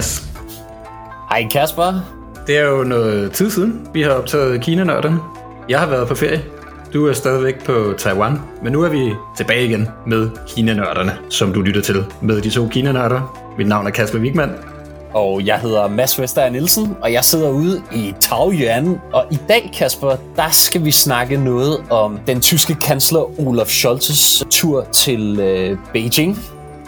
Jonas. Hej Kasper. Det er jo noget tid siden, vi har optaget Kina-nørden. Jeg har været på ferie. Du er stadigvæk på Taiwan, men nu er vi tilbage igen med Kina-nørderne, som du lytter til med de to Kina-nørder. Mit navn er Kasper Wigman. Og jeg hedder Mads Vester Nielsen, og jeg sidder ude i Taoyuan. Og i dag, Kasper, der skal vi snakke noget om den tyske kansler Olaf Scholz's tur til øh, Beijing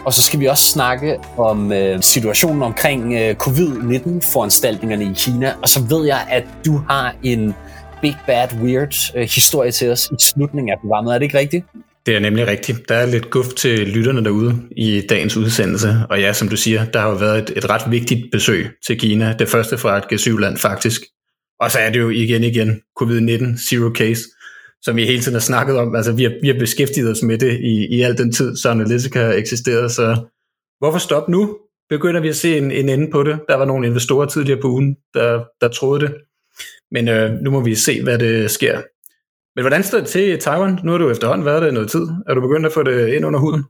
og så skal vi også snakke om øh, situationen omkring øh, covid-19-foranstaltningerne i Kina. Og så ved jeg, at du har en big bad weird øh, historie til os i slutningen af programmet. Er det ikke rigtigt? Det er nemlig rigtigt. Der er lidt guf til lytterne derude i dagens udsendelse. Og ja, som du siger, der har jo været et, et ret vigtigt besøg til Kina. Det første fra et G7-land faktisk. Og så er det jo igen igen covid-19, zero case som vi hele tiden har snakket om. Altså, vi har, vi har beskæftiget os med det i, i al den tid, så Analytica har eksisteret, så hvorfor stoppe nu? Begynder vi at se en, en ende på det. Der var nogle investorer tidligere på ugen, der, der troede det. Men øh, nu må vi se, hvad det sker. Men hvordan står det til i Taiwan? Nu har du efterhånden været der noget tid. Er du begyndt at få det ind under huden?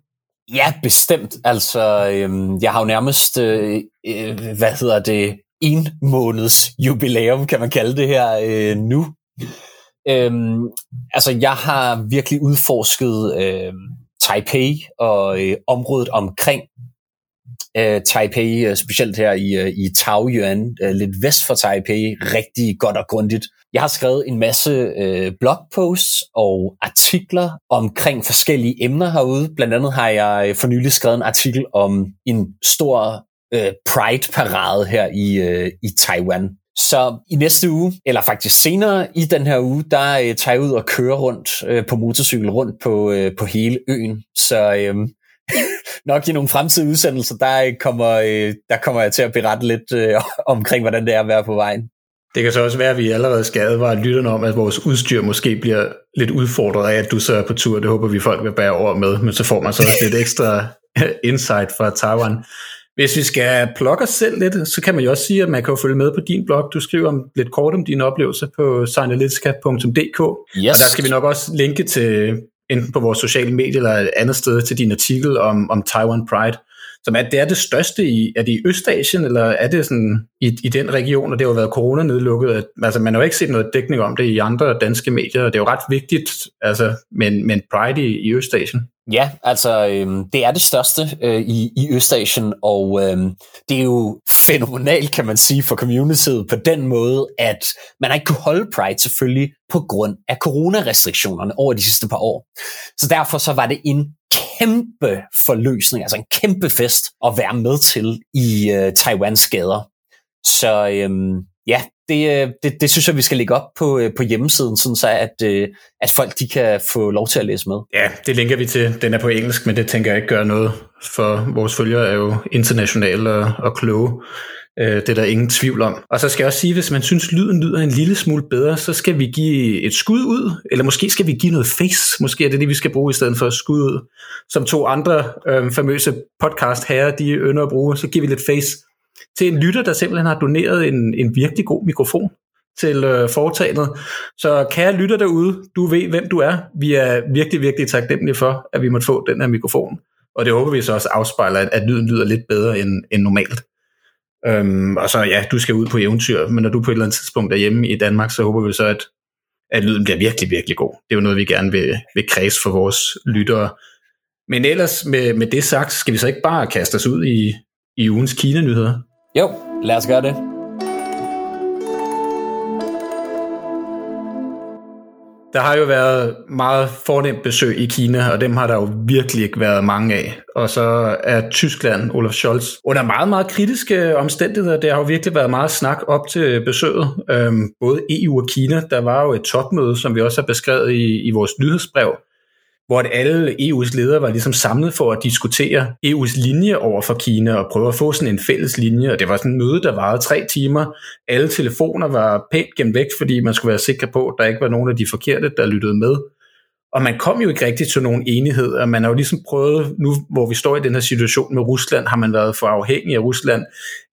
Ja, bestemt. Altså, øhm, jeg har jo nærmest, øh, øh, hvad hedder det, en måneds jubilæum, kan man kalde det her øh, nu. Øhm, altså, jeg har virkelig udforsket øh, Taipei og øh, området omkring øh, Taipei, øh, specielt her i, øh, i Taoyuan, øh, lidt vest for Taipei, rigtig godt og grundigt. Jeg har skrevet en masse øh, blogposts og artikler omkring forskellige emner herude. Blandt andet har jeg øh, for nylig skrevet en artikel om en stor øh, Pride-parade her i, øh, i Taiwan. Så i næste uge, eller faktisk senere i den her uge, der øh, tager jeg ud og kører rundt øh, på motorcykel rundt på, øh, på hele øen. Så øh, nok i nogle fremtidige udsendelser, der kommer, øh, der kommer jeg til at berette lidt øh, omkring, hvordan det er at være på vejen. Det kan så også være, at vi allerede skal advare lytterne om, at vores udstyr måske bliver lidt udfordret af, at du så er på tur. Det håber vi, folk vil bære over med, men så får man så også lidt ekstra insight fra Taiwan. Hvis vi skal plukke os selv lidt, så kan man jo også sige, at man kan jo følge med på din blog. Du skriver om, lidt kort om dine oplevelser på signalitica.dk. Yes. Og der skal vi nok også linke til enten på vores sociale medier eller et andet sted til din artikel om, om Taiwan Pride. Som er, det er det største i, er det i Østasien, eller er det sådan i, i den region, og det har jo været corona-nedlukket. At, altså, man har jo ikke set noget dækning om det i andre danske medier, og det er jo ret vigtigt, altså, men, men Pride i, i Østasien. Ja, altså øh, det er det største øh, i, i Østasien, og øh, det er jo fænomenalt, kan man sige, for communityet på den måde, at man har ikke kunne holde Pride selvfølgelig på grund af coronarestriktionerne over de sidste par år. Så derfor så var det en kæmpe forløsning, altså en kæmpe fest at være med til i øh, Taiwans gader. Så øh, ja, det, øh, det, det synes jeg, vi skal lægge op på, øh, på hjemmesiden, sådan så at, øh, at folk de kan få lov til at læse med. Ja, det linker vi til. Den er på engelsk, men det tænker jeg ikke gør noget, for vores følgere er jo internationale og, og kloge. Det er der ingen tvivl om. Og så skal jeg også sige, hvis man synes, lyden lyder en lille smule bedre, så skal vi give et skud ud, eller måske skal vi give noget face. Måske er det det, vi skal bruge i stedet for skud ud. Som to andre øh, famøse podcast herrer, de ønsker at bruge, så giver vi lidt face til en lytter, der simpelthen har doneret en, en virkelig god mikrofon til øh, foretagendet. Så kære lytter derude, du ved, hvem du er. Vi er virkelig, virkelig taknemmelige for, at vi måtte få den her mikrofon. Og det håber vi så også afspejler, at, at lyden lyder lidt bedre end, end normalt. Øhm, og så ja, du skal ud på eventyr, men når du på et eller andet tidspunkt er hjemme i Danmark, så håber vi så, at, at lyden bliver virkelig, virkelig god. Det er jo noget, vi gerne vil, vil kredse for vores lyttere. Men ellers med, med det sagt, skal vi så ikke bare kaste os ud i, i ugens Kina-nyheder? Jo, lad os gøre det. Der har jo været meget fornemt besøg i Kina, og dem har der jo virkelig ikke været mange af. Og så er Tyskland, Olaf Scholz, under meget, meget kritiske omstændigheder. Det har jo virkelig været meget snak op til besøget. Øhm, både EU og Kina. Der var jo et topmøde, som vi også har beskrevet i, i vores nyhedsbrev, hvor at alle EU's ledere var ligesom samlet for at diskutere EU's linje over for Kina og prøve at få sådan en fælles linje. Og det var sådan et møde, der varede tre timer. Alle telefoner var pænt gemt væk, fordi man skulle være sikker på, at der ikke var nogen af de forkerte, der lyttede med. Og man kom jo ikke rigtig til nogen enighed, og man har jo ligesom prøvet, nu hvor vi står i den her situation med Rusland, har man været for afhængig af Rusland,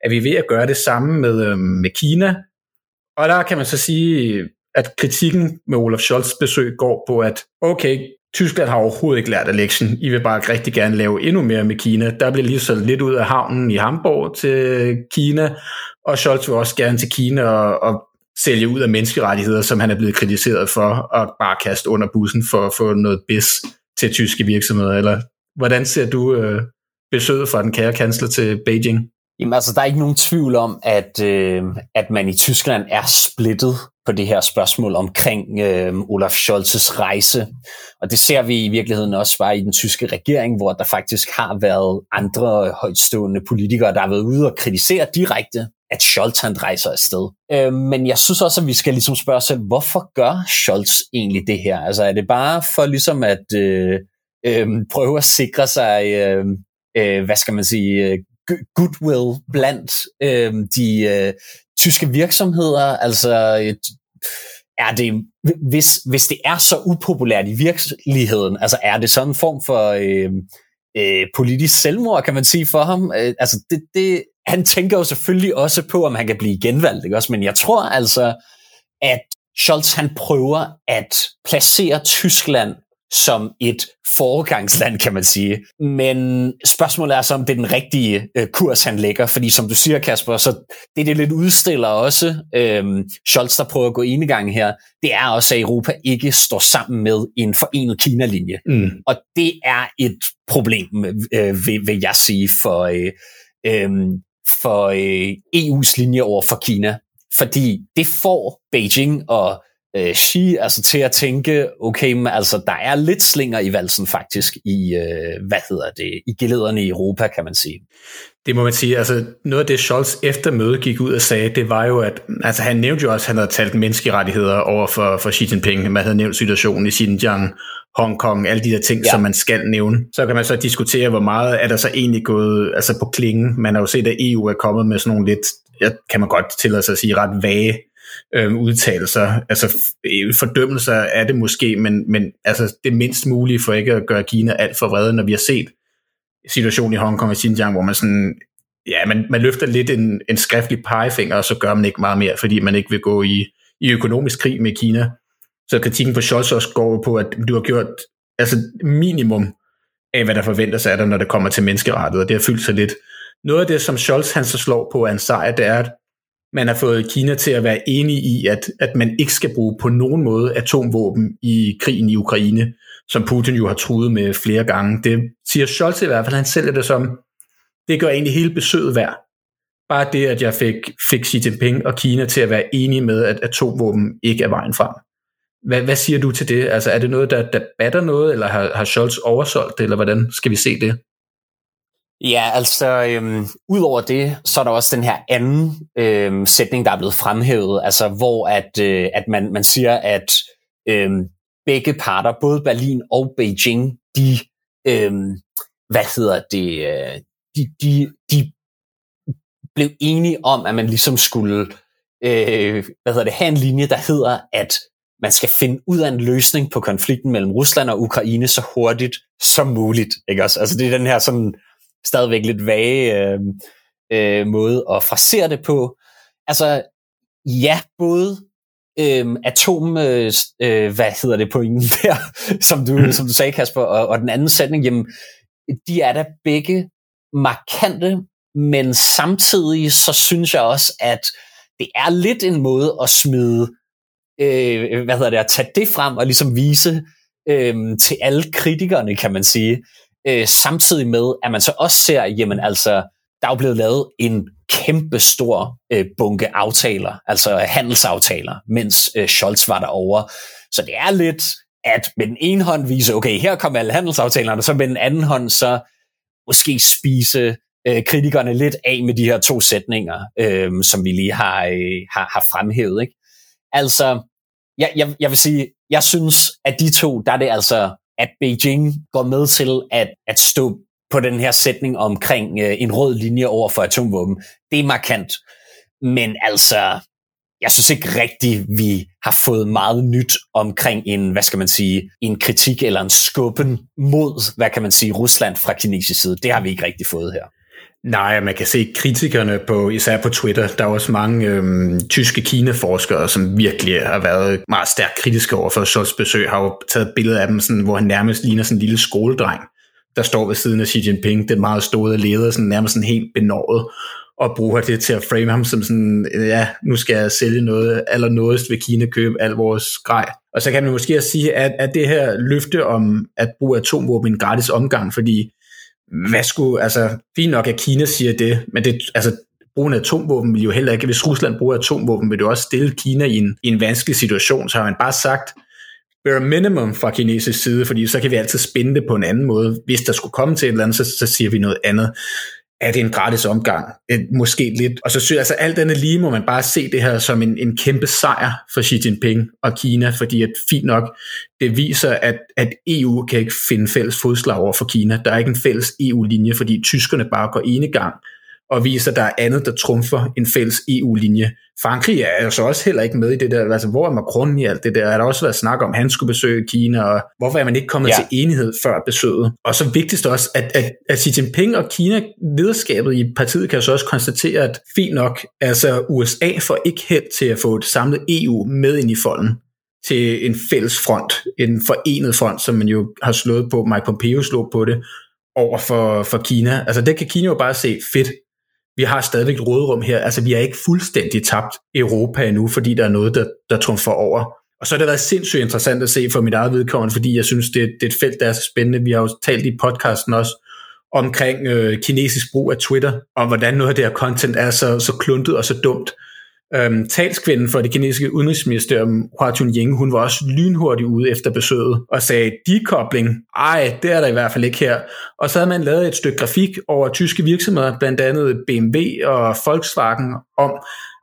at vi er ved at gøre det samme med, øh, med Kina. Og der kan man så sige, at kritikken med Olaf Scholz besøg går på, at okay, Tyskland har overhovedet ikke lært af lektionen. I vil bare rigtig gerne lave endnu mere med Kina. Der bliver lige så lidt ud af havnen i Hamburg til Kina, og Scholz vil også gerne til Kina og, og sælge ud af menneskerettigheder, som han er blevet kritiseret for, og bare kaste under bussen for at få noget bis til tyske virksomheder. Eller hvordan ser du øh, besøget fra den kære kansler til Beijing? Jamen altså, der er ikke nogen tvivl om, at, øh, at man i Tyskland er splittet på det her spørgsmål omkring øh, Olaf Scholz's rejse. Og det ser vi i virkeligheden også bare i den tyske regering, hvor der faktisk har været andre højtstående politikere, der har været ude og kritisere direkte, at Scholz han rejser afsted. Øh, men jeg synes også, at vi skal ligesom spørge os selv, hvorfor gør Scholz egentlig det her? Altså er det bare for ligesom at øh, øh, prøve at sikre sig, øh, øh, hvad skal man sige, øh, goodwill blandt øh, de øh, tyske virksomheder? Altså, et, er det, hvis, hvis det er så upopulært i virkeligheden, altså er det sådan en form for øh, øh, politisk selvmord, kan man sige for ham? Øh, altså, det, det, han tænker jo selvfølgelig også på, om han kan blive genvalgt, ikke også? Men jeg tror altså, at Scholz han prøver at placere Tyskland som et foregangsland, kan man sige. Men spørgsmålet er så, om det er den rigtige øh, kurs, han lægger. Fordi som du siger, Kasper, så det, det lidt udstiller også, øh, Scholz, der prøver at gå enegang her, det er også, at Europa ikke står sammen med en forenet Kina-linje. Mm. Og det er et problem, øh, vil, vil jeg sige, for, øh, øh, for øh, EU's linje over for Kina. Fordi det får Beijing og øh, Xi altså til at tænke, okay, men altså der er lidt slinger i valsen faktisk i, øh, hvad hedder det, i gelederne i Europa, kan man sige. Det må man sige. Altså, noget af det, Scholz efter mødet gik ud og sagde, det var jo, at altså, han nævnte jo også, at han havde talt menneskerettigheder over for, for Xi Jinping. Man havde nævnt situationen i Xinjiang, Hongkong, alle de der ting, ja. som man skal nævne. Så kan man så diskutere, hvor meget er der så egentlig gået altså på klingen. Man har jo set, at EU er kommet med sådan nogle lidt, ja, kan man godt tillade sig at sige, ret vage øh, udtalelser. Altså øh, fordømmelser er det måske, men, men altså det mindst mulige for ikke at gøre Kina alt for vrede, når vi har set situationen i Hongkong og Xinjiang, hvor man sådan, ja, man, man løfter lidt en, en skriftlig pegefinger, og så gør man ikke meget mere, fordi man ikke vil gå i, i økonomisk krig med Kina. Så kritikken på Scholz også går på, at du har gjort altså minimum af, hvad der forventes af dig, når det kommer til menneskerettigheder. Det har fyldt sig lidt. Noget af det, som Scholz han så slår på er en sejr, det er, at man har fået Kina til at være enige i, at, at man ikke skal bruge på nogen måde atomvåben i krigen i Ukraine, som Putin jo har truet med flere gange. Det siger Scholz i hvert fald, han sælger det som, det gør egentlig hele besøget værd. Bare det, at jeg fik, fik Xi Jinping og Kina til at være enige med, at atomvåben ikke er vejen frem. Hvad, hvad siger du til det? Altså, er det noget, der, der batter noget, eller har, har Scholz oversolgt det, eller hvordan skal vi se det? Ja, altså, øhm, ud over det, så er der også den her anden øhm, sætning, der er blevet fremhævet, altså hvor at, øh, at man, man siger, at øhm, begge parter, både Berlin og Beijing, de, øhm, hvad hedder det, øh, de, de, de blev enige om, at man ligesom skulle øh, hvad hedder det, have en linje, der hedder, at man skal finde ud af en løsning på konflikten mellem Rusland og Ukraine så hurtigt som muligt. Ikke også? Altså det er den her sådan stadigvæk lidt vage øh, øh, måde at frasere det på. Altså, ja, både øh, atom, øh, øh, hvad hedder det på der, som du, mm. som du sagde, Kasper, og, og den anden sætning, jamen, de er da begge markante, men samtidig så synes jeg også, at det er lidt en måde at smide, øh, hvad hedder det, at tage det frem og ligesom vise øh, til alle kritikerne, kan man sige, øh, samtidig med, at man så også ser, jamen altså, der er jo blevet lavet en kæmpe stor øh, bunke aftaler, altså handelsaftaler, mens øh, Scholz var derovre. Så det er lidt, at med den ene hånd vise, okay, her kommer alle handelsaftalerne, og så med den anden hånd så måske spise øh, kritikerne lidt af med de her to sætninger, øh, som vi lige har, øh, har, har fremhævet. Ikke? Altså, jeg, jeg, jeg vil sige, jeg synes, at de to, der er det altså at Beijing går med til at, at stå på den her sætning omkring øh, en rød linje over for atomvåben. Det er markant. Men altså, jeg synes ikke rigtigt, vi har fået meget nyt omkring en, hvad skal man sige, en kritik eller en skubben mod, hvad kan man sige, Rusland fra kinesisk side. Det har vi ikke rigtig fået her. Nej, man kan se kritikerne på, især på Twitter. Der er også mange øhm, tyske Kina-forskere, som virkelig har været meget stærkt kritiske over for Scholz besøg, har jo taget billeder af dem, sådan, hvor han nærmest ligner sådan en lille skoledreng, der står ved siden af Xi Jinping, den meget store leder, sådan nærmest sådan helt benåret, og bruger det til at frame ham som sådan, ja, nu skal jeg sælge noget allernådest ved Kina, købe al vores grej. Og så kan man måske også sige, at, at det her løfte om at bruge atomvåben en gratis omgang, fordi hvad skulle, altså, fint nok, at Kina siger det, men det, altså, brugen af atomvåben vil jo heller ikke, hvis Rusland bruger atomvåben, vil det også stille Kina i en, i en vanskelig situation, så har man bare sagt, bare minimum fra kinesisk side, fordi så kan vi altid spænde det på en anden måde. Hvis der skulle komme til et eller andet, så, så siger vi noget andet er det en gratis omgang? Øh, måske lidt. Og så synes jeg, altså alt andet lige må man bare se det her som en, en kæmpe sejr for Xi Jinping og Kina, fordi at fint nok, det viser, at, at EU kan ikke finde fælles fodslag over for Kina. Der er ikke en fælles EU-linje, fordi tyskerne bare går ene gang og viser, at der er andet, der trumfer en fælles EU-linje. Frankrig er jo så også heller ikke med i det der. Altså, hvor er Macron i alt det der? Er der også været snak om, at han skulle besøge Kina, og hvorfor er man ikke kommet ja. til enighed før besøget? Og så vigtigst også, at, at, at Xi Jinping og Kina, lederskabet i partiet, kan så også konstatere, at fint nok, altså USA får ikke held til at få et samlet EU med ind i folden til en fælles front, en forenet front, som man jo har slået på, Mike Pompeo slog på det, over for, for Kina. Altså det kan Kina jo bare se fedt vi har stadigvæk et råderum her. Altså, vi er ikke fuldstændig tabt Europa endnu, fordi der er noget, der, der trumfer over. Og så har det været sindssygt interessant at se for mit eget vedkommende, fordi jeg synes, det, det er et felt, der er så spændende. Vi har jo talt i podcasten også omkring øh, kinesisk brug af Twitter, og hvordan noget af det her content er så, så kluntet og så dumt. Øhm, talskvinden for det kinesiske udenrigsministerium, Hua Chunying, hun var også lynhurtig ude efter besøget og sagde, dekobling, ej, det er der i hvert fald ikke her. Og så havde man lavet et stykke grafik over tyske virksomheder, blandt andet BMW og Volkswagen, om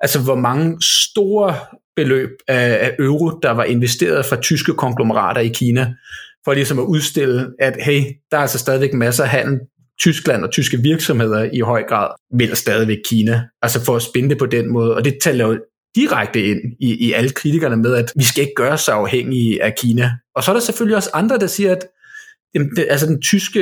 altså hvor mange store beløb af, af euro, der var investeret fra tyske konglomerater i Kina, for ligesom at udstille, at hey, der er altså stadigvæk masser af handel Tyskland og tyske virksomheder i høj grad vil stadigvæk Kina. Altså for at spinde det på den måde. Og det taler jo direkte ind i, i alle kritikerne med, at vi skal ikke gøre så afhængige af Kina. Og så er der selvfølgelig også andre, der siger, at jamen, det, altså den tyske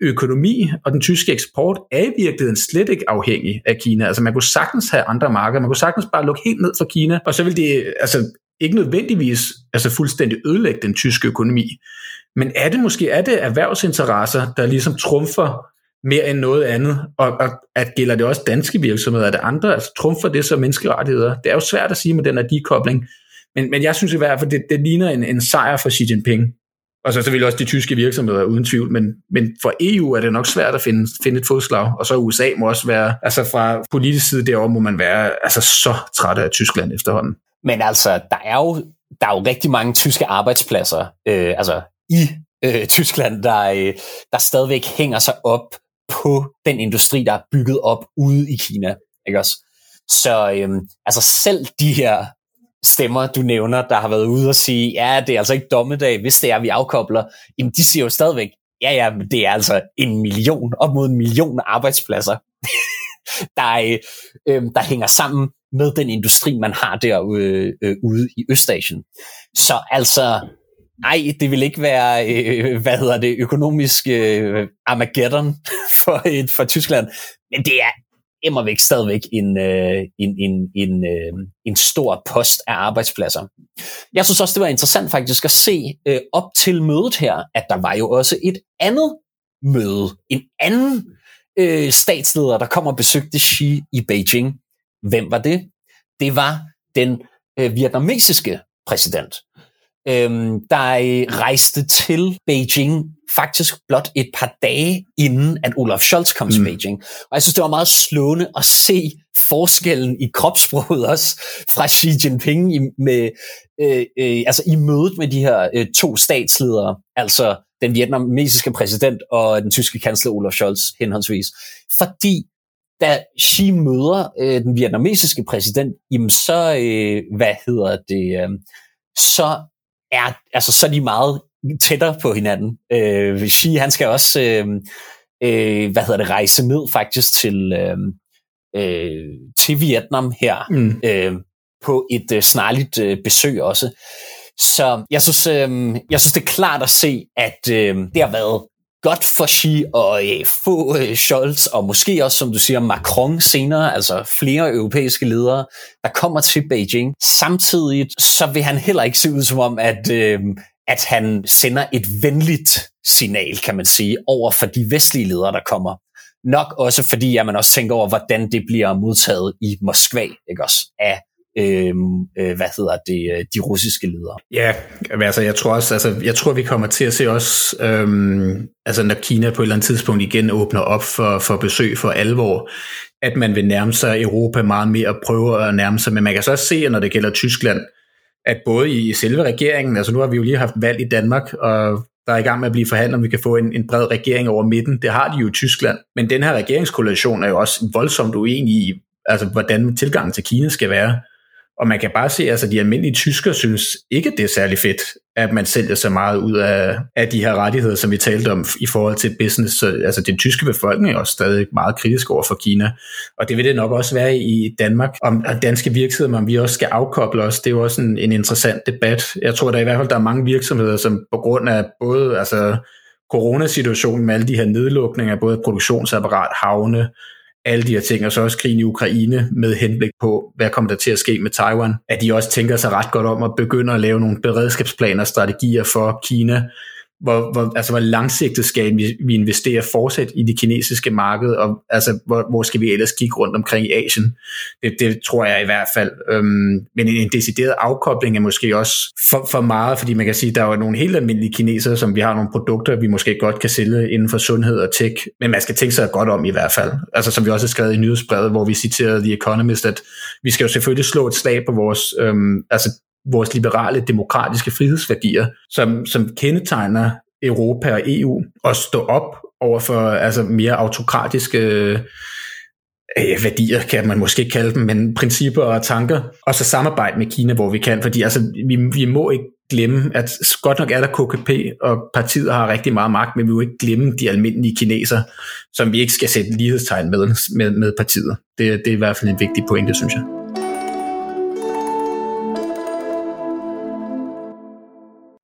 økonomi og den tyske eksport er i virkeligheden slet ikke afhængig af Kina. Altså man kunne sagtens have andre markeder, man kunne sagtens bare lukke helt ned for Kina, og så vil det altså ikke nødvendigvis altså fuldstændig ødelægge den tyske økonomi. Men er det måske er det erhvervsinteresser, der ligesom trumfer mere end noget andet, og, og at gælder det også danske virksomheder, er det andre, altså trumfer det så menneskerettigheder? Det er jo svært at sige med den her dekobling, men, men jeg synes i hvert fald, det, det ligner en, en sejr for Xi Jinping. Og så selvfølgelig også de tyske virksomheder, uden tvivl, men, men for EU er det nok svært at finde, finde et fodslag, og så USA må også være, altså fra politisk side derovre må man være altså så træt af Tyskland efterhånden. Men altså, der er jo, der er jo rigtig mange tyske arbejdspladser, øh, altså i øh, Tyskland, der, øh, der stadigvæk hænger sig op på den industri, der er bygget op ude i Kina. Ikke også? Så øh, altså selv de her stemmer, du nævner, der har været ude og sige, ja, det er altså ikke dommedag, hvis det er, vi afkobler, jamen de siger jo stadigvæk, ja, ja, men det er altså en million, op mod en million arbejdspladser, der, øh, øh, der hænger sammen med den industri, man har derude øh, ude i Østasien. Så altså, Nej, det vil ikke være, øh, hvad hedder det, økonomisk øh, Armageddon for, øh, for Tyskland, men det er immer væk stadigvæk en, øh, en, en, en, øh, en stor post af arbejdspladser. Jeg synes også, det var interessant faktisk at se øh, op til mødet her, at der var jo også et andet møde, en anden øh, statsleder, der kom og besøgte Xi i Beijing. Hvem var det? Det var den øh, vietnamesiske præsident øhm, der øh, rejste til Beijing faktisk blot et par dage inden, at Olaf Scholz kom mm. til Beijing. Og jeg synes, det var meget slående at se forskellen i kropssproget også fra Xi Jinping i, med, øh, øh, altså i mødet med de her øh, to statsledere, altså den vietnamesiske præsident og den tyske kansler Olaf Scholz henholdsvis. Fordi da Xi møder øh, den vietnamesiske præsident, jamen så, øh, hvad hedder det, øh, så er, altså, så er de meget tættere på hinanden. Øh, Xi, han skal også, øh, øh, hvad hedder det, rejse ned faktisk til, øh, øh, til Vietnam her, mm. øh, på et øh, snarligt øh, besøg også. Så jeg synes, øh, jeg synes, det er klart at se, at øh, det har været godt for Xi at øh, få øh, Scholz, og måske også, som du siger, Macron senere, altså flere europæiske ledere, der kommer til Beijing. Samtidig så vil han heller ikke se ud som om, at, øh, at han sender et venligt signal, kan man sige, over for de vestlige ledere, der kommer. Nok også fordi, at man også tænker over, hvordan det bliver modtaget i Moskva, ikke også, af Øhm, øh, hvad hedder det, øh, de russiske ledere. Ja, altså jeg tror også, altså jeg tror vi kommer til at se også, øhm, altså når Kina på et eller andet tidspunkt igen åbner op for, for besøg for alvor, at man vil nærme sig Europa meget mere og prøve at nærme sig, men man kan så også se, når det gælder Tyskland, at både i selve regeringen, altså nu har vi jo lige haft valg i Danmark, og der er i gang med at blive forhandlet, om vi kan få en, en bred regering over midten. Det har de jo i Tyskland. Men den her regeringskoalition er jo også voldsomt uenig i, altså hvordan tilgangen til Kina skal være. Og man kan bare se, at altså, de almindelige tyskere synes ikke, det er særlig fedt, at man sælger så meget ud af, af de her rettigheder, som vi talte om i forhold til business. Så, altså den tyske befolkning er også stadig meget kritisk over for Kina. Og det vil det nok også være i Danmark. Om danske virksomheder, om vi også skal afkoble os, det er jo også en, en interessant debat. Jeg tror der i hvert fald, der er mange virksomheder, som på grund af både altså, coronasituationen med alle de her nedlukninger, både produktionsapparat, havne, alle de her ting, og så også krigen i Ukraine med henblik på, hvad kommer der til at ske med Taiwan, at de også tænker sig ret godt om at begynde at lave nogle beredskabsplaner og strategier for Kina, hvor, hvor, altså, hvor langsigtet skal vi, vi investere fortsat i det kinesiske marked, og altså, hvor, hvor skal vi ellers kigge rundt omkring i Asien? Det, det tror jeg i hvert fald. Øhm, men en, en decideret afkobling er måske også for, for meget, fordi man kan sige, at der er jo nogle helt almindelige kinesere, som vi har nogle produkter, vi måske godt kan sælge inden for sundhed og tech, men man skal tænke sig godt om i hvert fald. Altså som vi også har skrevet i nyhedsbrevet, hvor vi citerede The Economist, at vi skal jo selvfølgelig slå et slag på vores, øhm, altså vores liberale, demokratiske frihedsværdier, som, som kendetegner Europa og EU, og stå op over for altså, mere autokratiske øh, værdier, kan man måske kalde dem, men principper og tanker, og så samarbejde med Kina, hvor vi kan, fordi altså, vi, vi må ikke glemme, at godt nok er der KKP, og partiet har rigtig meget magt, men vi må ikke glemme de almindelige kineser, som vi ikke skal sætte lighedstegn med, med, med partiet. Det, det er i hvert fald en vigtig pointe, synes jeg.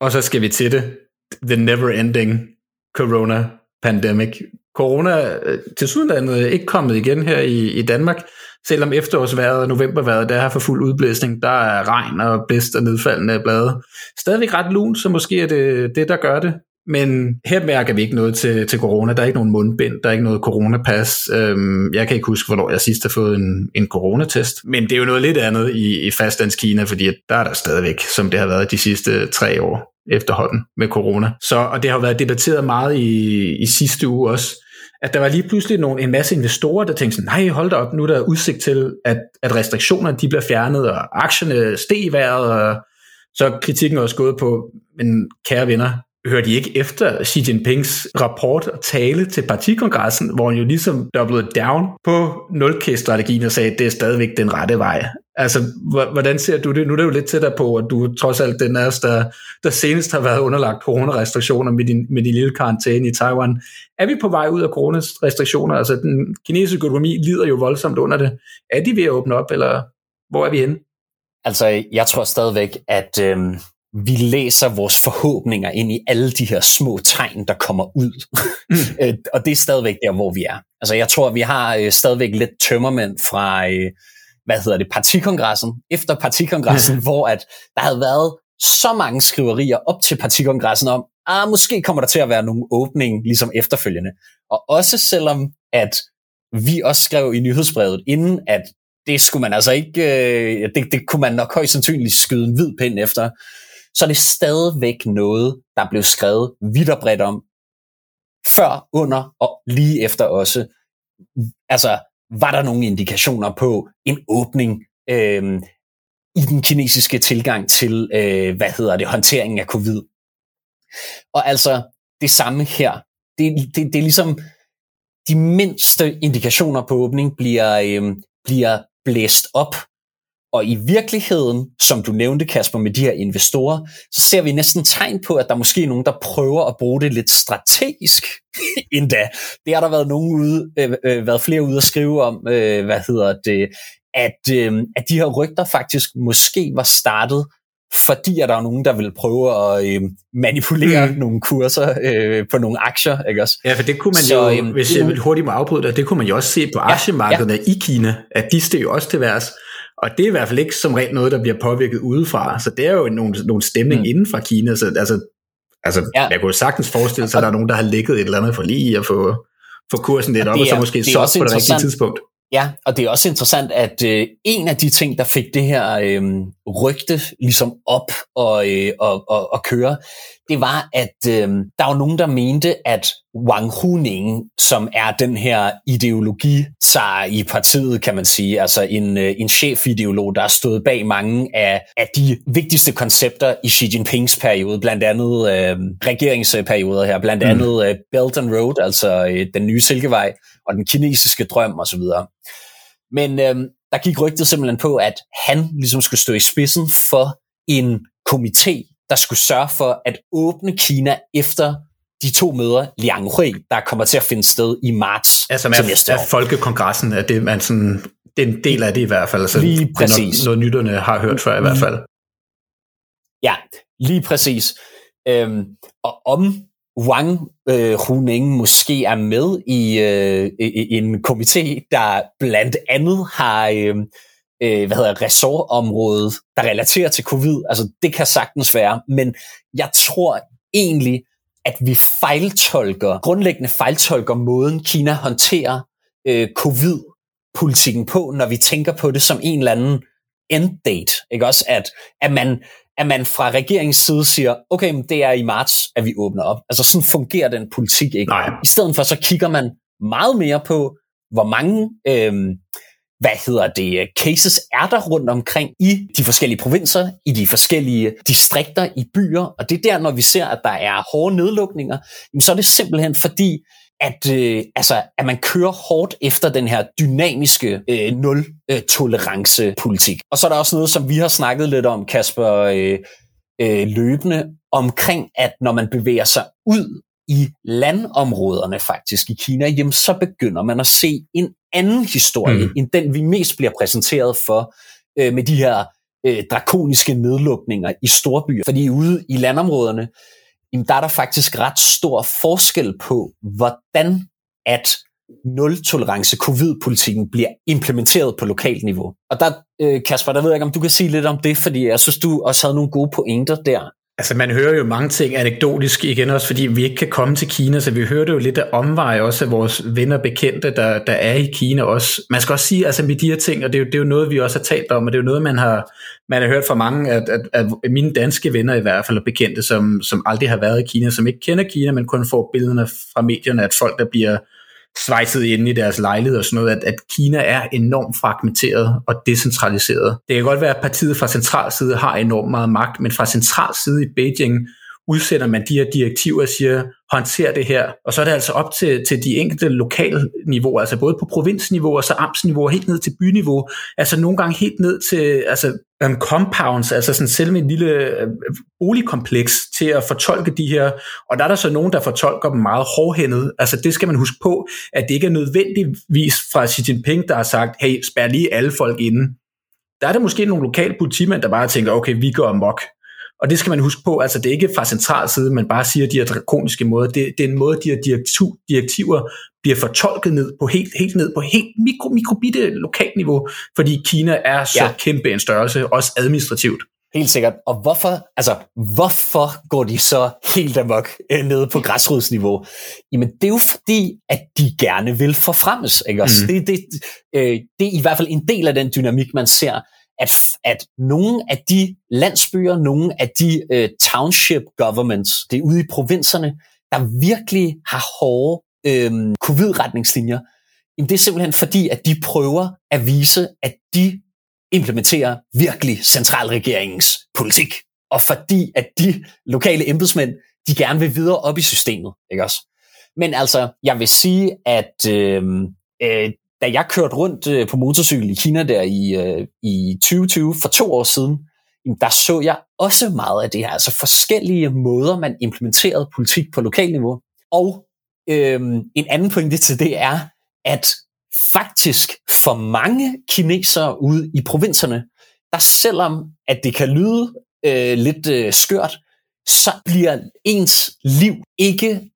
Og så skal vi til det. The never-ending corona pandemic. Corona øh, til sydlandet er ikke kommet igen her i, i Danmark, selvom efterårsværet og novemberværet der er for fuld udblæsning. Der er regn og blæst og nedfaldende blade. Stadigvæk ret lun, så måske er det det, der gør det. Men her mærker vi ikke noget til, til corona. Der er ikke nogen mundbind, der er ikke noget coronapas. Øhm, jeg kan ikke huske, hvornår jeg sidst har fået en, en coronatest. Men det er jo noget lidt andet i, i fastlandskina, fordi der er der stadigvæk, som det har været de sidste tre år efterhånden med corona. Så, og det har været debatteret meget i, i sidste uge også, at der var lige pludselig nogle, en masse investorer, der tænkte sådan, nej, hold da op, nu er der udsigt til, at, at restriktionerne de bliver fjernet, og aktierne steg i vejret, og så er kritikken også gået på, men kære venner, hørte de ikke efter Xi Jinpings rapport og tale til partikongressen, hvor han jo ligesom doublede down på nulkæst-strategien og sagde, at det er stadigvæk den rette vej. Altså, hvordan ser du det? Nu er det jo lidt tættere på, at du trods alt den er, der, der senest har været underlagt coronarestriktioner med din, med din lille karantæne i Taiwan. Er vi på vej ud af coronarestriktioner? Altså, den kinesiske økonomi lider jo voldsomt under det. Er de ved at åbne op, eller hvor er vi henne? Altså, jeg tror stadigvæk, at øhm, vi læser vores forhåbninger ind i alle de her små tegn, der kommer ud. Mm. Øh, og det er stadigvæk der, hvor vi er. Altså, jeg tror, vi har øh, stadigvæk lidt tømmermænd fra... Øh, hvad hedder det, partikongressen, efter partikongressen, hvor at der havde været så mange skriverier op til partikongressen om, ah, måske kommer der til at være nogle åbning ligesom efterfølgende. Og også selvom, at vi også skrev i nyhedsbrevet, inden at det skulle man altså ikke, øh, det, det kunne man nok højst sandsynligt skyde en hvid pind efter, så er det stadigvæk noget, der blev skrevet vidt og bredt om, før, under og lige efter også. Altså, var der nogle indikationer på en åbning øh, i den kinesiske tilgang til, øh, hvad hedder det, håndteringen af covid. Og altså, det samme her. Det, det, det er ligesom, de mindste indikationer på åbning bliver, øh, bliver blæst op og i virkeligheden, som du nævnte, Kasper, med de her investorer, så ser vi næsten tegn på, at der måske er nogen, der prøver at bruge det lidt strategisk endda. Det har der været nogen ude, øh, øh, været flere ude at skrive om, øh, hvad hedder det, at, øh, at de her rygter faktisk måske var startet fordi at der er nogen, der vil prøve at øh, manipulere mm. nogle kurser øh, på nogle aktier. Ikke også? Ja, for det kunne man så, jo, øh, hvis jeg hurtigt må afbryde dig, det kunne man jo også se på aktiemarkederne ja, ja. i Kina, at de steg jo også til værs. Og det er i hvert fald ikke som rent noget, der bliver påvirket udefra. Så det er jo nogle, nogle stemning mm. inden fra Kina. Så altså, altså ja. jeg kunne sagtens forestille sig, at der er nogen, der har ligget et eller andet for lige at få, få kursen lidt op, og så måske så på det rigtige tidspunkt. Ja, og det er også interessant, at øh, en af de ting, der fik det her øh, rygte ligesom op og, øh, og, og, og køre, det var, at øh, der var nogen, der mente, at Wang Huning, som er den her ideologi i partiet, kan man sige, altså en, øh, en chefideolog, der har stået bag mange af, af de vigtigste koncepter i Xi Jinpings periode, blandt andet øh, regeringsperioder her, blandt mm. andet øh, Belt and Road, altså øh, den nye Silkevej, og den kinesiske drøm osv. Men øh, der gik rygtet simpelthen på, at han ligesom skulle stå i spidsen for en komité, der skulle sørge for at åbne Kina efter de to møder, Liang Hui, der kommer til at finde sted i marts altså, til næste år. Altså folkekongressen, er det, man sådan, det er en del af det i hvert fald. Altså, lige præcis. Det er noget, noget nytterne har hørt før i hvert fald. Ja, lige præcis. Øhm, og om Wang øh, Huning måske er med i, øh, i en komité, der blandt andet har øh, øh, hvad hedder ressortområdet, der relaterer til covid. Altså, det kan sagtens være, men jeg tror egentlig, at vi fejltolker, grundlæggende fejltolker måden, Kina håndterer øh, covid-politikken på, når vi tænker på det som en eller anden enddate. Ikke også? At, at, man, at man fra regeringens side siger, okay, men det er i marts, at vi åbner op. Altså sådan fungerer den politik ikke. Nej. I stedet for så kigger man meget mere på, hvor mange øh, hvad hedder det, øh, cases er der rundt omkring i de forskellige provinser, i de forskellige distrikter, i byer, og det er der, når vi ser, at der er hårde nedlukninger, så er det simpelthen fordi, at, øh, altså, at man kører hårdt efter den her dynamiske øh, nul-tolerance-politik. Og så er der også noget, som vi har snakket lidt om, Kasper, øh, øh, løbende, omkring, at når man bevæger sig ud i landområderne faktisk i Kina, jamen så begynder man at se en anden historie, mm. end den vi mest bliver præsenteret for øh, med de her øh, drakoniske nedlukninger i storbyer. Fordi ude i landområderne, jamen der er der faktisk ret stor forskel på, hvordan at nul-tolerance covid-politikken bliver implementeret på lokalt niveau. Og der, øh, Kasper, der ved jeg ikke, om du kan sige lidt om det, fordi jeg synes, du også havde nogle gode pointer der. Altså man hører jo mange ting anekdotisk igen også, fordi vi ikke kan komme til Kina, så vi hørte jo lidt af omveje også af vores venner bekendte, der, der er i Kina også. Man skal også sige, altså med de her ting, og det er, jo, det er jo noget, vi også har talt om, og det er jo noget, man har, man har hørt fra mange at, at, at mine danske venner i hvert fald, og bekendte, som, som aldrig har været i Kina, som ikke kender Kina, men kun får billederne fra medierne, at folk, der bliver svejset inde i deres lejlighed og sådan noget, at, at Kina er enormt fragmenteret og decentraliseret. Det kan godt være, at partiet fra central side har enormt meget magt, men fra central side i Beijing udsender man de her direktiver og siger, håndtere det her. Og så er det altså op til, til de enkelte lokale niveauer, altså både på provinsniveau og så amtsniveau, helt ned til byniveau. Altså nogle gange helt ned til altså, um, compounds, altså sådan selv en lille øh, boligkompleks til at fortolke de her. Og der er der så nogen, der fortolker dem meget hårdhændet. Altså det skal man huske på, at det ikke er nødvendigvis fra Xi Jinping, der har sagt, hey, spær lige alle folk inde. Der er der måske nogle lokale politimænd, der bare tænker, okay, vi går amok. Og det skal man huske på, altså det er ikke fra central side, man bare siger de her drakoniske måder. Det, det er en måde, de her direktiv, direktiver bliver fortolket ned på helt, helt ned på helt mikro, mikrobitte lokalt niveau, fordi Kina er så ja. kæmpe en størrelse, også administrativt. Helt sikkert. Og hvorfor, altså, hvorfor går de så helt amok øh, nede på græsrodsniveau? Jamen, det er jo fordi, at de gerne vil forfremmes. Ikke? Også? Mm. Det, det, øh, det er i hvert fald en del af den dynamik, man ser at, at nogle af de landsbyer, nogle af de øh, township governments, det er ude i provinserne, der virkelig har hårde øh, covid-retningslinjer, jamen det er simpelthen fordi, at de prøver at vise, at de implementerer virkelig centralregeringens politik. Og fordi, at de lokale embedsmænd, de gerne vil videre op i systemet. Ikke også? Men altså, jeg vil sige, at øhm, øh, øh, da jeg kørte rundt øh, på motorcykel i Kina der i, øh, i 2020, for to år siden, der så jeg også meget af det her, altså forskellige måder, man implementerede politik på lokalniveau. Og øhm, en anden pointe til det er, at faktisk for mange kinesere ude i provinserne, der selvom at det kan lyde øh, lidt øh, skørt, så bliver ens liv ikke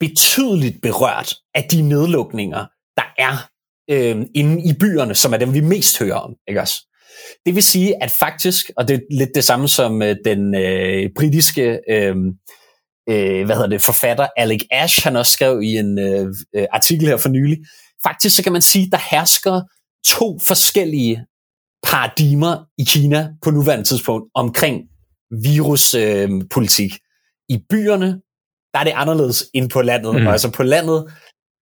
betydeligt berørt af de nedlukninger, der er øh, inde i byerne, som er dem, vi mest hører om. Ikke også? Det vil sige, at faktisk, og det er lidt det samme som øh, den øh, britiske øh, øh, hvad hedder det, forfatter Alec Ash, han også skrev i en øh, øh, artikel her for nylig, faktisk så kan man sige, der hersker to forskellige paradigmer i Kina på nuværende tidspunkt omkring viruspolitik. Øh, I byerne, der er det anderledes end på landet. Mm. Og altså på landet,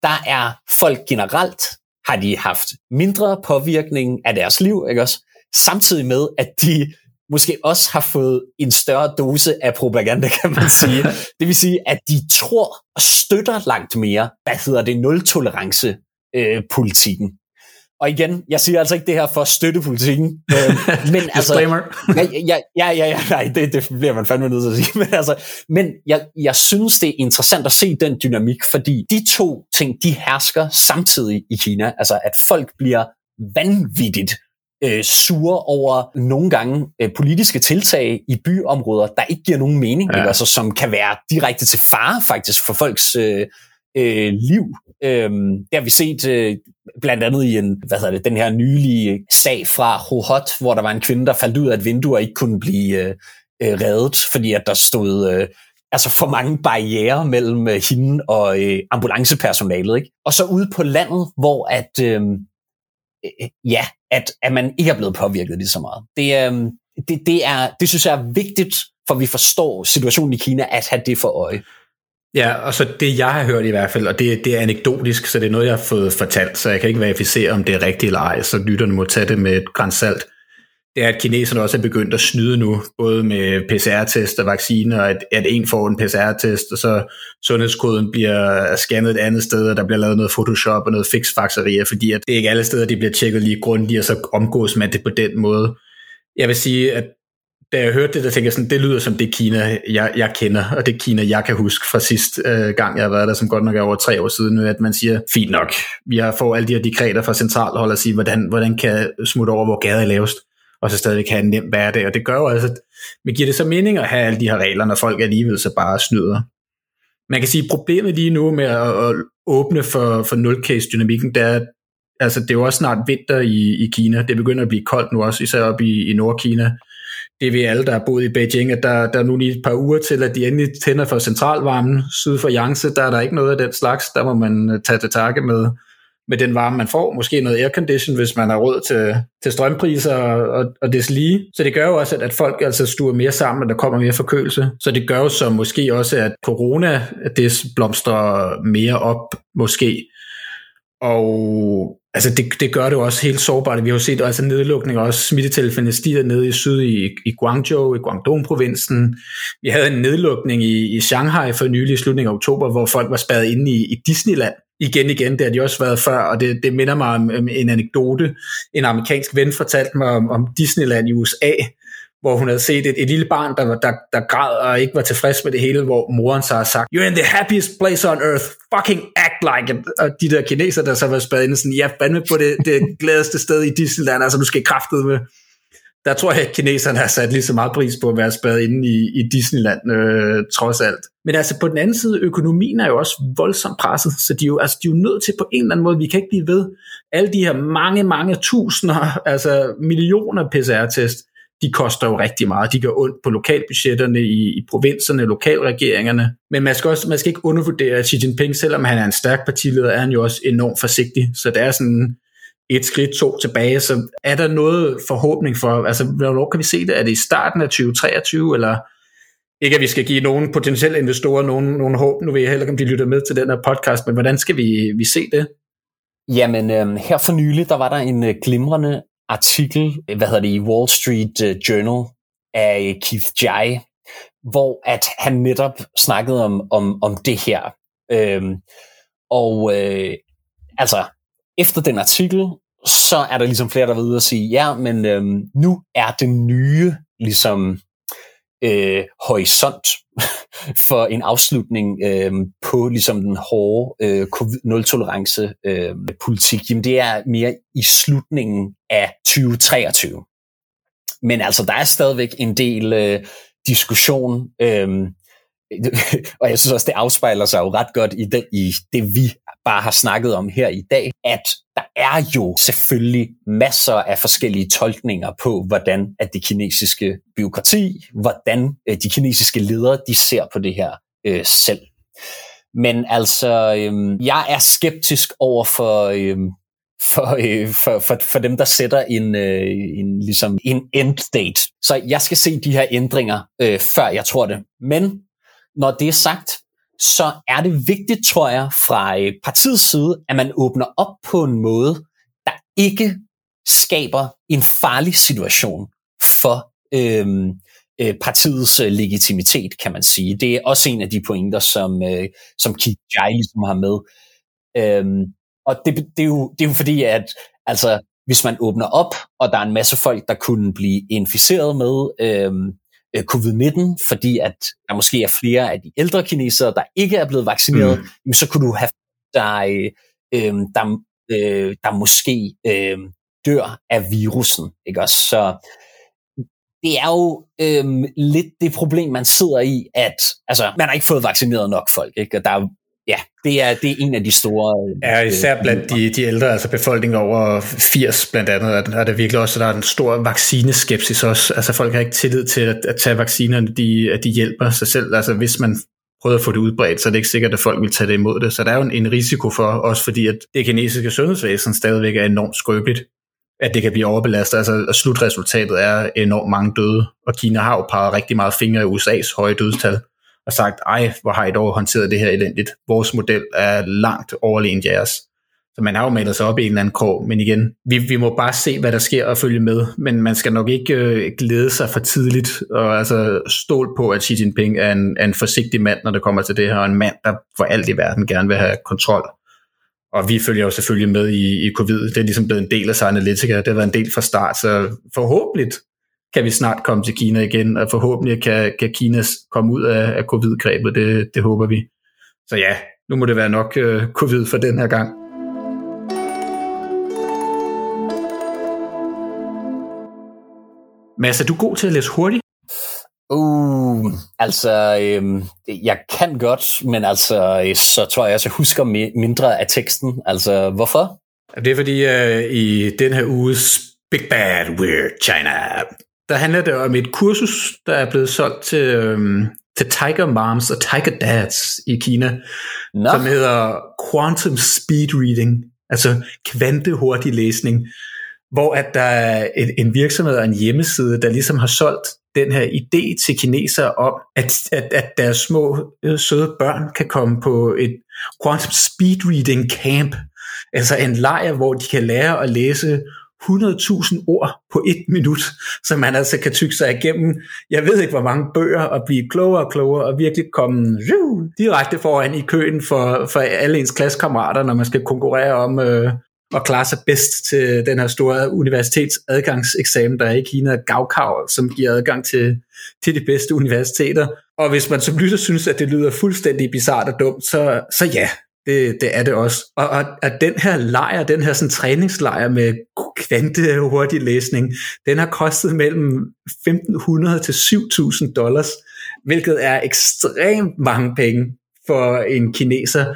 der er folk generelt, har de haft mindre påvirkning af deres liv, ikke også? Samtidig med, at de måske også har fået en større dose af propaganda, kan man sige. det vil sige, at de tror og støtter langt mere, hvad hedder det, nul-tolerance øh, politikken. Og igen, jeg siger altså ikke det her for at støtte politikken. Øh, men altså, ja, ja, ja, ja, nej, det, det bliver man fandme nødt til at sige. Men, altså, men jeg, jeg synes, det er interessant at se den dynamik, fordi de to ting, de hersker samtidig i Kina. Altså, at folk bliver vanvittigt øh, sure over nogle gange øh, politiske tiltag i byområder, der ikke giver nogen mening, ja. altså, som kan være direkte til fare faktisk for folks øh, øh, liv. Øh, det har vi set øh, blandt andet i en, hvad hedder det, den her nylige sag fra Hohot, hvor der var en kvinde, der faldt ud af et vindue og ikke kunne blive øh, øh, reddet, fordi at der stod øh, altså for mange barriere mellem øh, hende og øh, ambulancepersonalet. Ikke? Og så ude på landet, hvor at, øh, øh, ja, at, at man ikke er blevet påvirket lige så meget. Det, øh, det, det, er, det synes jeg er vigtigt, for vi forstår situationen i Kina, at have det for øje. Ja, og så det jeg har hørt i hvert fald, og det, det er anekdotisk, så det er noget, jeg har fået fortalt, så jeg kan ikke verificere, om det er rigtigt eller ej, så lytterne må tage det med et grænsalt. Det er, at kineserne også er begyndt at snyde nu, både med PCR-test og vacciner, at, at en får en PCR-test, og så sundhedskoden bliver scannet et andet sted, og der bliver lavet noget Photoshop og noget fixfaxerier, fordi at det er ikke alle steder, de bliver tjekket lige grundigt, og så omgås man det på den måde. Jeg vil sige, at da jeg hørte det, der tænkte jeg sådan, det lyder som det Kina, jeg, jeg kender, og det Kina, jeg kan huske fra sidst øh, gang, jeg har været der, som godt nok er over tre år siden, nu, at man siger, fint nok, vi har fået alle de her dekreter fra centralhold og sige, hvordan, hvordan kan jeg smutte over, hvor gader er lavest, og så stadig have en nem hverdag, og det gør jo altså, men giver det så mening at have alle de her regler, når folk alligevel så bare snyder? Man kan sige, at problemet lige nu med at, at åbne for, for nul-case-dynamikken, det er, altså det er jo også snart vinter i, i Kina, det begynder at blive koldt nu også, især op i, i Nordkina, det er vi alle, der har boet i Beijing, at der, der er nu lige et par uger til, at de endelig tænder for centralvarmen. Syd for Yangtze, der er der ikke noget af den slags. Der må man øh, tage til takke med, med den varme, man får. Måske noget aircondition, hvis man har råd til, til strømpriser og, og, og det lige. Så det gør jo også, at, at folk altså stuer mere sammen, og der kommer mere forkølelse. Så det gør jo så måske også, at corona, det blomstrer mere op, måske. Og altså det, det gør det jo også helt sårbart. Vi har jo set altså nedlukninger, også smittetilfældene stiger ned i syd i, i Guangzhou, i Guangdong-provinsen. Vi havde en nedlukning i, i Shanghai for nylig i slutningen af oktober, hvor folk var spadet inde i, i Disneyland. Igen igen, det har de også været før, og det, det minder mig om en anekdote. En amerikansk ven fortalte mig om, om Disneyland i USA, hvor hun havde set et, et lille barn, der, der, der græd og ikke var tilfreds med det hele, hvor moren så har sagt, you're in the happiest place on earth, fucking act like it. Og de der kineser, der så var spadet ind, sådan, ja, fandme på det, det glædeste sted i Disneyland, altså du skal kraftet med. Der tror jeg, at kineserne har sat lige så meget pris på at være spadet inde i, i Disneyland, øh, trods alt. Men altså på den anden side, økonomien er jo også voldsomt presset, så de er jo, altså, de er jo nødt til på en eller anden måde, vi kan ikke blive ved, alle de her mange, mange tusinder, altså millioner PCR-test, de koster jo rigtig meget. De gør ondt på lokalbudgetterne i, i provinserne, lokalregeringerne. Men man skal, også, man skal ikke undervurdere Xi Jinping, selvom han er en stærk partileder, er han jo også enormt forsigtig. Så det er sådan et skridt, to tilbage. Så er der noget forhåbning for, altså hvornår kan vi se det? Er det i starten af 2023, eller ikke at vi skal give nogen potentielle investorer nogen, nogen håb, nu ved jeg heller ikke, om de lytter med til den her podcast, men hvordan skal vi, vi se det? Jamen, øh, her for nylig, der var der en øh, glimrende artikel, hvad hedder det, i Wall Street øh, Journal af øh, Keith Jai, hvor at han netop snakkede om, om, om det her. Øhm, og øh, altså, efter den artikel, så er der ligesom flere, der ved at sige, ja, men øhm, nu er det nye ligesom øh, horisont for en afslutning øh, på ligesom den hårde øh, covid-0-tolerance øh, politik, jamen det er mere i slutningen af 2023. men altså, der er stadigvæk en del øh, diskussion, øh, og jeg synes også, det afspejler sig jo ret godt i det, i det, vi bare har snakket om her i dag, at er jo selvfølgelig masser af forskellige tolkninger på, hvordan at det kinesiske byråkrati, hvordan øh, de kinesiske ledere, de ser på det her øh, selv. Men altså, øh, jeg er skeptisk over for, øh, for, øh, for, for, for dem, der sætter en, øh, en, ligesom en end date. Så jeg skal se de her ændringer, øh, før jeg tror det. Men når det er sagt, så er det vigtigt, tror jeg, fra øh, partiets side, at man åbner op på en måde, der ikke skaber en farlig situation for øhm, øh, partiets øh, legitimitet, kan man sige. Det er også en af de pointer, som, øh, som Keith Jai ligesom har med. Øhm, og det, det, er jo, det er jo fordi, at altså, hvis man åbner op, og der er en masse folk, der kunne blive inficeret med øhm, øh, covid-19, fordi at der måske er flere af de ældre kinesere, der ikke er blevet vaccineret, mm. så kunne du have der, øh, der, øh, der måske øh, dør af virusen. Ikke også? Så det er jo øh, lidt det problem, man sidder i, at altså, man har ikke fået vaccineret nok folk. Ikke? Og der er Ja, det er, det er en af de store... Ja, især øh, blandt de, de ældre, altså befolkningen over 80 blandt andet, er, er det virkelig også, at der er en stor vaccineskepsis også. Altså folk har ikke tillid til at, at tage vaccinerne, de, at de hjælper sig selv. Altså hvis man prøver at få det udbredt, så er det ikke sikkert, at folk vil tage det imod det. Så der er jo en, en risiko for, også fordi at det kinesiske sundhedsvæsen stadigvæk er enormt skrøbeligt, at det kan blive overbelastet. Altså at slutresultatet er enormt mange døde, og Kina har jo peget rigtig meget fingre i USA's høje dødstal og sagt, ej, hvor har I dog håndteret det her elendigt. Vores model er langt overlegen jeres. Så man har jo malet sig op i en eller anden krog, men igen, vi, vi må bare se, hvad der sker og følge med, men man skal nok ikke øh, glæde sig for tidligt, og altså stol på, at Xi Jinping er en, er en forsigtig mand, når det kommer til det her, og en mand, der for alt i verden gerne vil have kontrol. Og vi følger jo selvfølgelig med i, i covid. Det er ligesom blevet en del af sig Analytica. Det har været en del fra start, så forhåbentlig kan vi snart komme til Kina igen, og forhåbentlig kan, kan Kina komme ud af, af covid-grebet, det, det håber vi. Så ja, nu må det være nok uh, covid for den her gang. Mads, er du god til at læse hurtigt? Uh, altså, øhm, jeg kan godt, men altså, så tror jeg også, jeg husker mindre af teksten. Altså, hvorfor? Det er fordi, uh, i den her uges Big Bad Weird China, der handler det om et kursus, der er blevet solgt til, øhm, til Tiger Moms og Tiger Dads i Kina, Nå. som hedder Quantum Speed Reading, altså kvantehurtig læsning, hvor at der er en, en virksomhed og en hjemmeside, der ligesom har solgt den her idé til kinesere om, at, at, at deres små øh, søde børn kan komme på et Quantum Speed Reading Camp, altså en lejr, hvor de kan lære at læse 100.000 ord på et minut, så man altså kan tykke sig igennem, jeg ved ikke hvor mange bøger, og blive klogere og klogere, og virkelig komme uh, direkte foran i køen for, for alle ens klassekammerater, når man skal konkurrere om øh, at klare sig bedst til den her store universitetsadgangseksamen, der er i Kina, Gaokao, som giver adgang til, til de bedste universiteter. Og hvis man som lytter synes, at det lyder fuldstændig bizart og dumt, så, så ja, det, det er det også. Og, og og den her lejr, den her sådan, træningslejr med kvante hurtig læsning, den har kostet mellem 1.500 til 7.000 dollars, hvilket er ekstremt mange penge for en kineser.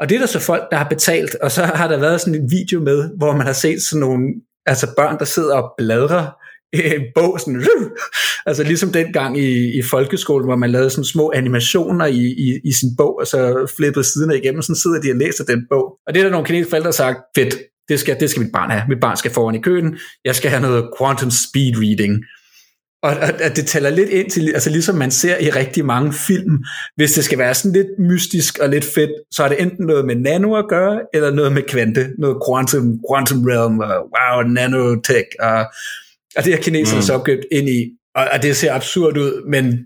Og det er der så folk, der har betalt, og så har der været sådan en video med, hvor man har set sådan nogle altså børn, der sidder og bladrer en bog, sådan, altså ligesom dengang i, i folkeskolen, hvor man lavede sådan små animationer i, i, i sin bog, og så flippede siderne igennem, og sådan sidder de og læser den bog. Og det er der nogle kinesiske forældre, der har sagt, fedt, det skal, det skal mit barn have. Mit barn skal foran i køen. Jeg skal have noget quantum speed reading. Og, og, og det taler lidt ind til, altså ligesom man ser i rigtig mange film, hvis det skal være sådan lidt mystisk og lidt fedt, så er det enten noget med nano at gøre, eller noget med kvante, noget quantum, quantum realm, og wow, nanotech, og og det er kineserne mm. så opgivet ind i, og, og det ser absurd ud, men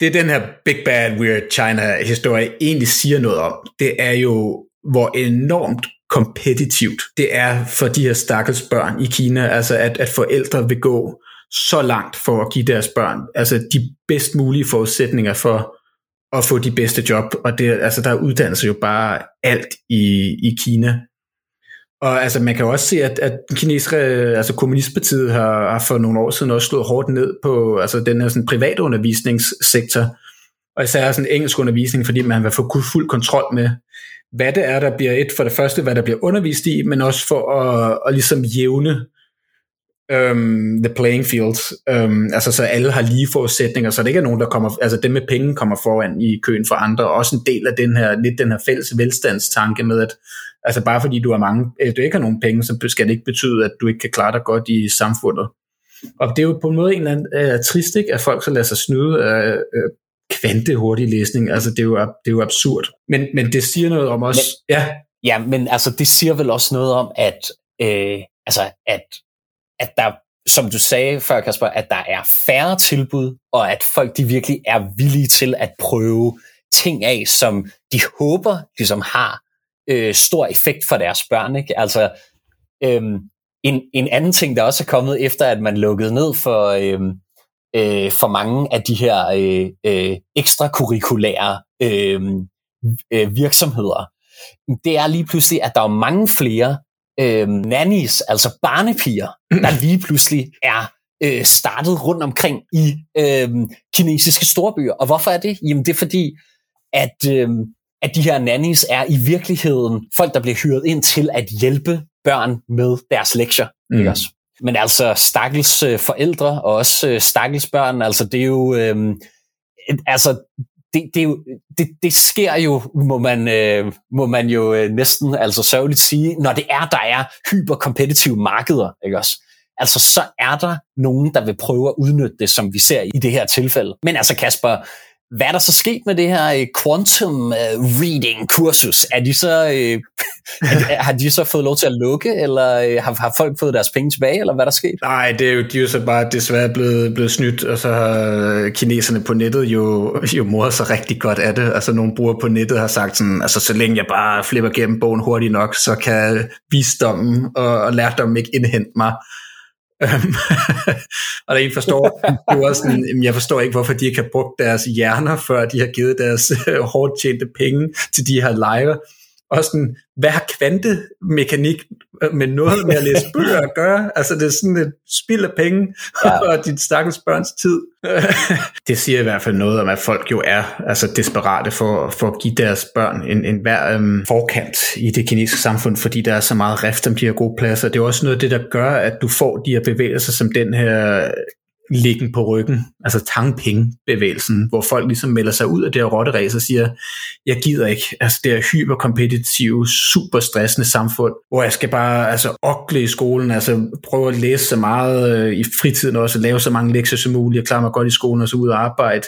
det den her Big Bad Weird China-historie egentlig siger noget om, det er jo, hvor enormt kompetitivt det er for de her stakkels børn i Kina, altså at, at forældre vil gå så langt for at give deres børn altså de bedst mulige forudsætninger for at få de bedste job, og det, altså der er uddannelse jo bare alt i, i Kina. Og altså, man kan jo også se, at, at kinesiske, øh, altså kommunistpartiet har, har for nogle år siden også slået hårdt ned på altså, den her sådan, privatundervisningssektor, og især sådan engelsk undervisning, fordi man vil få fuld kontrol med, hvad det er, der bliver et for det første, hvad der bliver undervist i, men også for at, at ligesom jævne um, the playing field, um, altså så alle har lige forudsætninger, så det ikke er nogen, der kommer, altså dem med penge kommer foran i køen for andre, og også en del af den her, lidt den her fælles velstandstanke med, at altså bare fordi du har mange, øh, du ikke har nogen penge, så skal det ikke betyde, at du ikke kan klare dig godt i samfundet. Og det er jo på en måde en eller anden uh, trist, ikke, at folk så lader sig snyde af uh, kvante hurtig læsning. Altså det er jo, det er jo absurd. Men, men det siger noget om os. Men, ja. ja, men altså det siger vel også noget om, at, øh, altså, at at der, som du sagde før, Kasper, at der er færre tilbud, og at folk de virkelig er villige til at prøve ting af, som de håber ligesom har øh, stor effekt for deres børn. Ikke? Altså, øhm, en, en anden ting, der også er kommet efter, at man lukkede ned for, øhm, øh, for mange af de her øh, øh, ekstrakurrikulære øh, øh, virksomheder, det er lige pludselig, at der er mange flere øh, nannies, altså barnepiger, der lige pludselig er øh, startet rundt omkring i øh, kinesiske storbyer. Og hvorfor er det? Jamen det er fordi, at, øh, at de her nannies er i virkeligheden folk, der bliver hyret ind til at hjælpe børn med deres lektier. Mm. Ikke også? Men altså stakkels øh, forældre og også øh, stakkels børn, altså det er jo... Øh, altså det, det, jo, det, det sker jo, må man, øh, må man jo øh, næsten altså sørgeligt sige, når det er, der er hyperkompetitive markeder, ikke også? Altså, så er der nogen, der vil prøve at udnytte det, som vi ser i det her tilfælde. Men altså, Kasper, hvad er der så sket med det her øh, quantum øh, reading kursus? Er de så, uh, har de så fået lov til at lukke, eller har, har folk fået deres penge tilbage, eller hvad der sket? Nej, det er jo, de er jo så bare desværre blevet, blevet snydt, og så har kineserne på nettet jo, jo moret sig rigtig godt af det. Altså nogle brugere på nettet har sagt sådan, altså så længe jeg bare flipper gennem bogen hurtigt nok, så kan visdommen og, og lærdommen ikke indhente mig. Øhm, og der en forstår, det var sådan, jeg forstår ikke, hvorfor de ikke har brugt deres hjerner, før de har givet deres øh, hårdt tjente penge til de her lejre. Og sådan, hvad har kvantemekanik med noget med at læse bøger at gøre? Altså, det er sådan et spild af penge ja. og dit stakkels børns tid. det siger i hvert fald noget om, at folk jo er altså, desperate for, for at give deres børn en, en hver um, forkant i det kinesiske samfund, fordi der er så meget rift om de her gode pladser. Det er også noget af det, der gør, at du får de her bevægelser som den her liggen på ryggen, altså tangping-bevægelsen, hvor folk ligesom melder sig ud af det her rotteræs og siger, jeg gider ikke, altså det er hyperkompetitive, super stressende samfund, hvor jeg skal bare altså okle i skolen, altså prøve at læse så meget øh, i fritiden også, lave så mange lektier som muligt, og klare mig godt i skolen og så ud og arbejde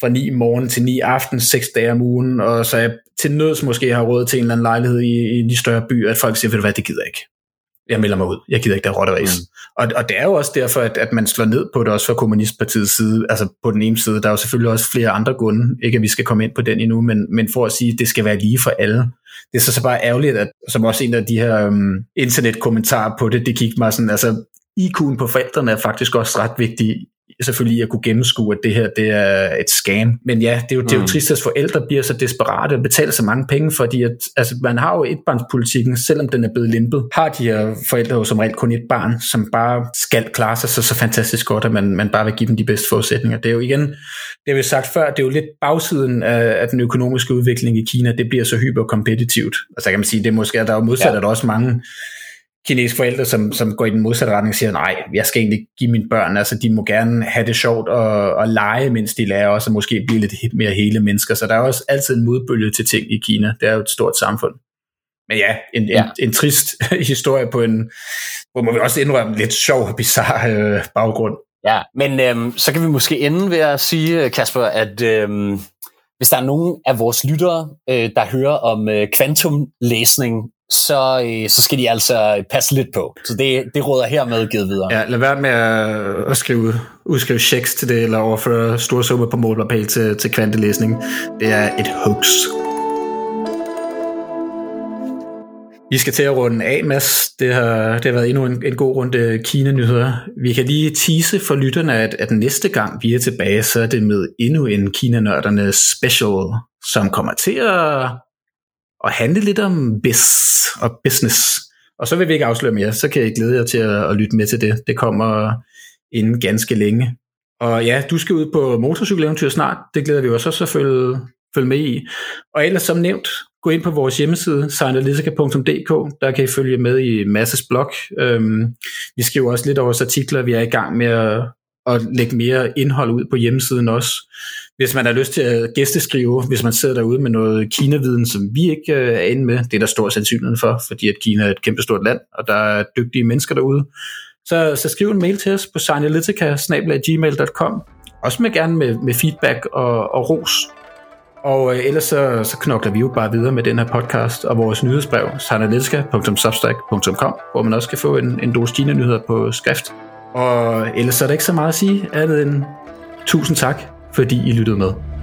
fra 9 morgen til 9 aften, 6 dage om ugen, og så jeg til nøds måske har råd til en eller anden lejlighed i, i de større byer, at folk siger, ved du hvad, det gider jeg ikke jeg melder mig ud. Jeg gider ikke der rotteræs. Mm. Og, og det er jo også derfor, at, at man slår ned på det også fra Kommunistpartiets side. Altså på den ene side, der er jo selvfølgelig også flere andre grunde. Ikke at vi skal komme ind på den endnu, men, men for at sige, at det skal være lige for alle. Det er så, så bare ærgerligt, at som også en af de her um, internetkommentarer på det, det gik mig sådan, altså IQ'en på forældrene er faktisk også ret vigtig selvfølgelig at kunne gennemskue, at det her det er et scam. Men ja, det er jo, mm. det er jo mm. trist, at forældre bliver så desperate og betaler så mange penge, fordi at, altså, man har jo etbarnspolitikken, selvom den er blevet limpet, har de her forældre jo som regel kun et barn, som bare skal klare sig så, så fantastisk godt, at man, man bare vil give dem de bedste forudsætninger. Det er jo igen, det har vi sagt før, det er jo lidt bagsiden af, af den økonomiske udvikling i Kina, det bliver så hyperkompetitivt. Altså kan man sige, det er måske, at der er jo modsat, ja. at der også mange kinesiske forældre, som, som går i den modsatte retning og siger, nej, jeg skal egentlig give mine børn, altså de må gerne have det sjovt og, og lege, mens de lærer også, og måske blive lidt mere hele mennesker. Så der er også altid en modbølge til ting i Kina. Det er jo et stort samfund. Men ja, en, ja. en, en trist historie på en, hvor må vi også indrømme, lidt sjov og bizarre øh, baggrund. Ja, men øhm, så kan vi måske ende ved at sige, Kasper, at øhm, hvis der er nogen af vores lyttere, øh, der hører om øh, kvantumlæsning så, øh, så skal de altså passe lidt på. Så det, det råder hermed givet videre. Ja, lad være med at, at skrive, udskrive checks til det, eller overføre store summer på målbarpæl til, til kvantelæsning. Det er et hoax. Vi skal til at runde af, Mads. Det har, det har været endnu en, en god runde Kina-nyheder. Vi kan lige tease for lytterne, at, at næste gang vi er tilbage, så er det med endnu en Kina-nørderne special, som kommer til at, at handle lidt om biz og business. Og så vil vi ikke afsløre mere, så kan jeg glæde jer til at, at lytte med til det. Det kommer inden ganske længe. Og ja, du skal ud på motorcykeleventyr snart. Det glæder vi os også at følge, følge med i. Og ellers som nævnt, gå ind på vores hjemmeside, signalitica.dk, der kan I følge med i Masses blog. Øhm, vi skriver også lidt over vores artikler, vi er i gang med at, at lægge mere indhold ud på hjemmesiden også. Hvis man har lyst til at gæsteskrive, hvis man sidder derude med noget Kina-viden, som vi ikke øh, er inde med, det er der stor sandsynlighed for, fordi at Kina er et kæmpestort land, og der er dygtige mennesker derude, så, så skriv en mail til os på signalitica.gmail.com, også med gerne med, med feedback og, og ros. Og øh, ellers så, så knokler vi jo bare videre med den her podcast og vores nyhedsbrev, signalitica.substack.com, hvor man også kan få en, en dose Kina-nyheder på skrift. Og ellers er der ikke så meget at sige, andet end tusind tak, fordi I lyttede med.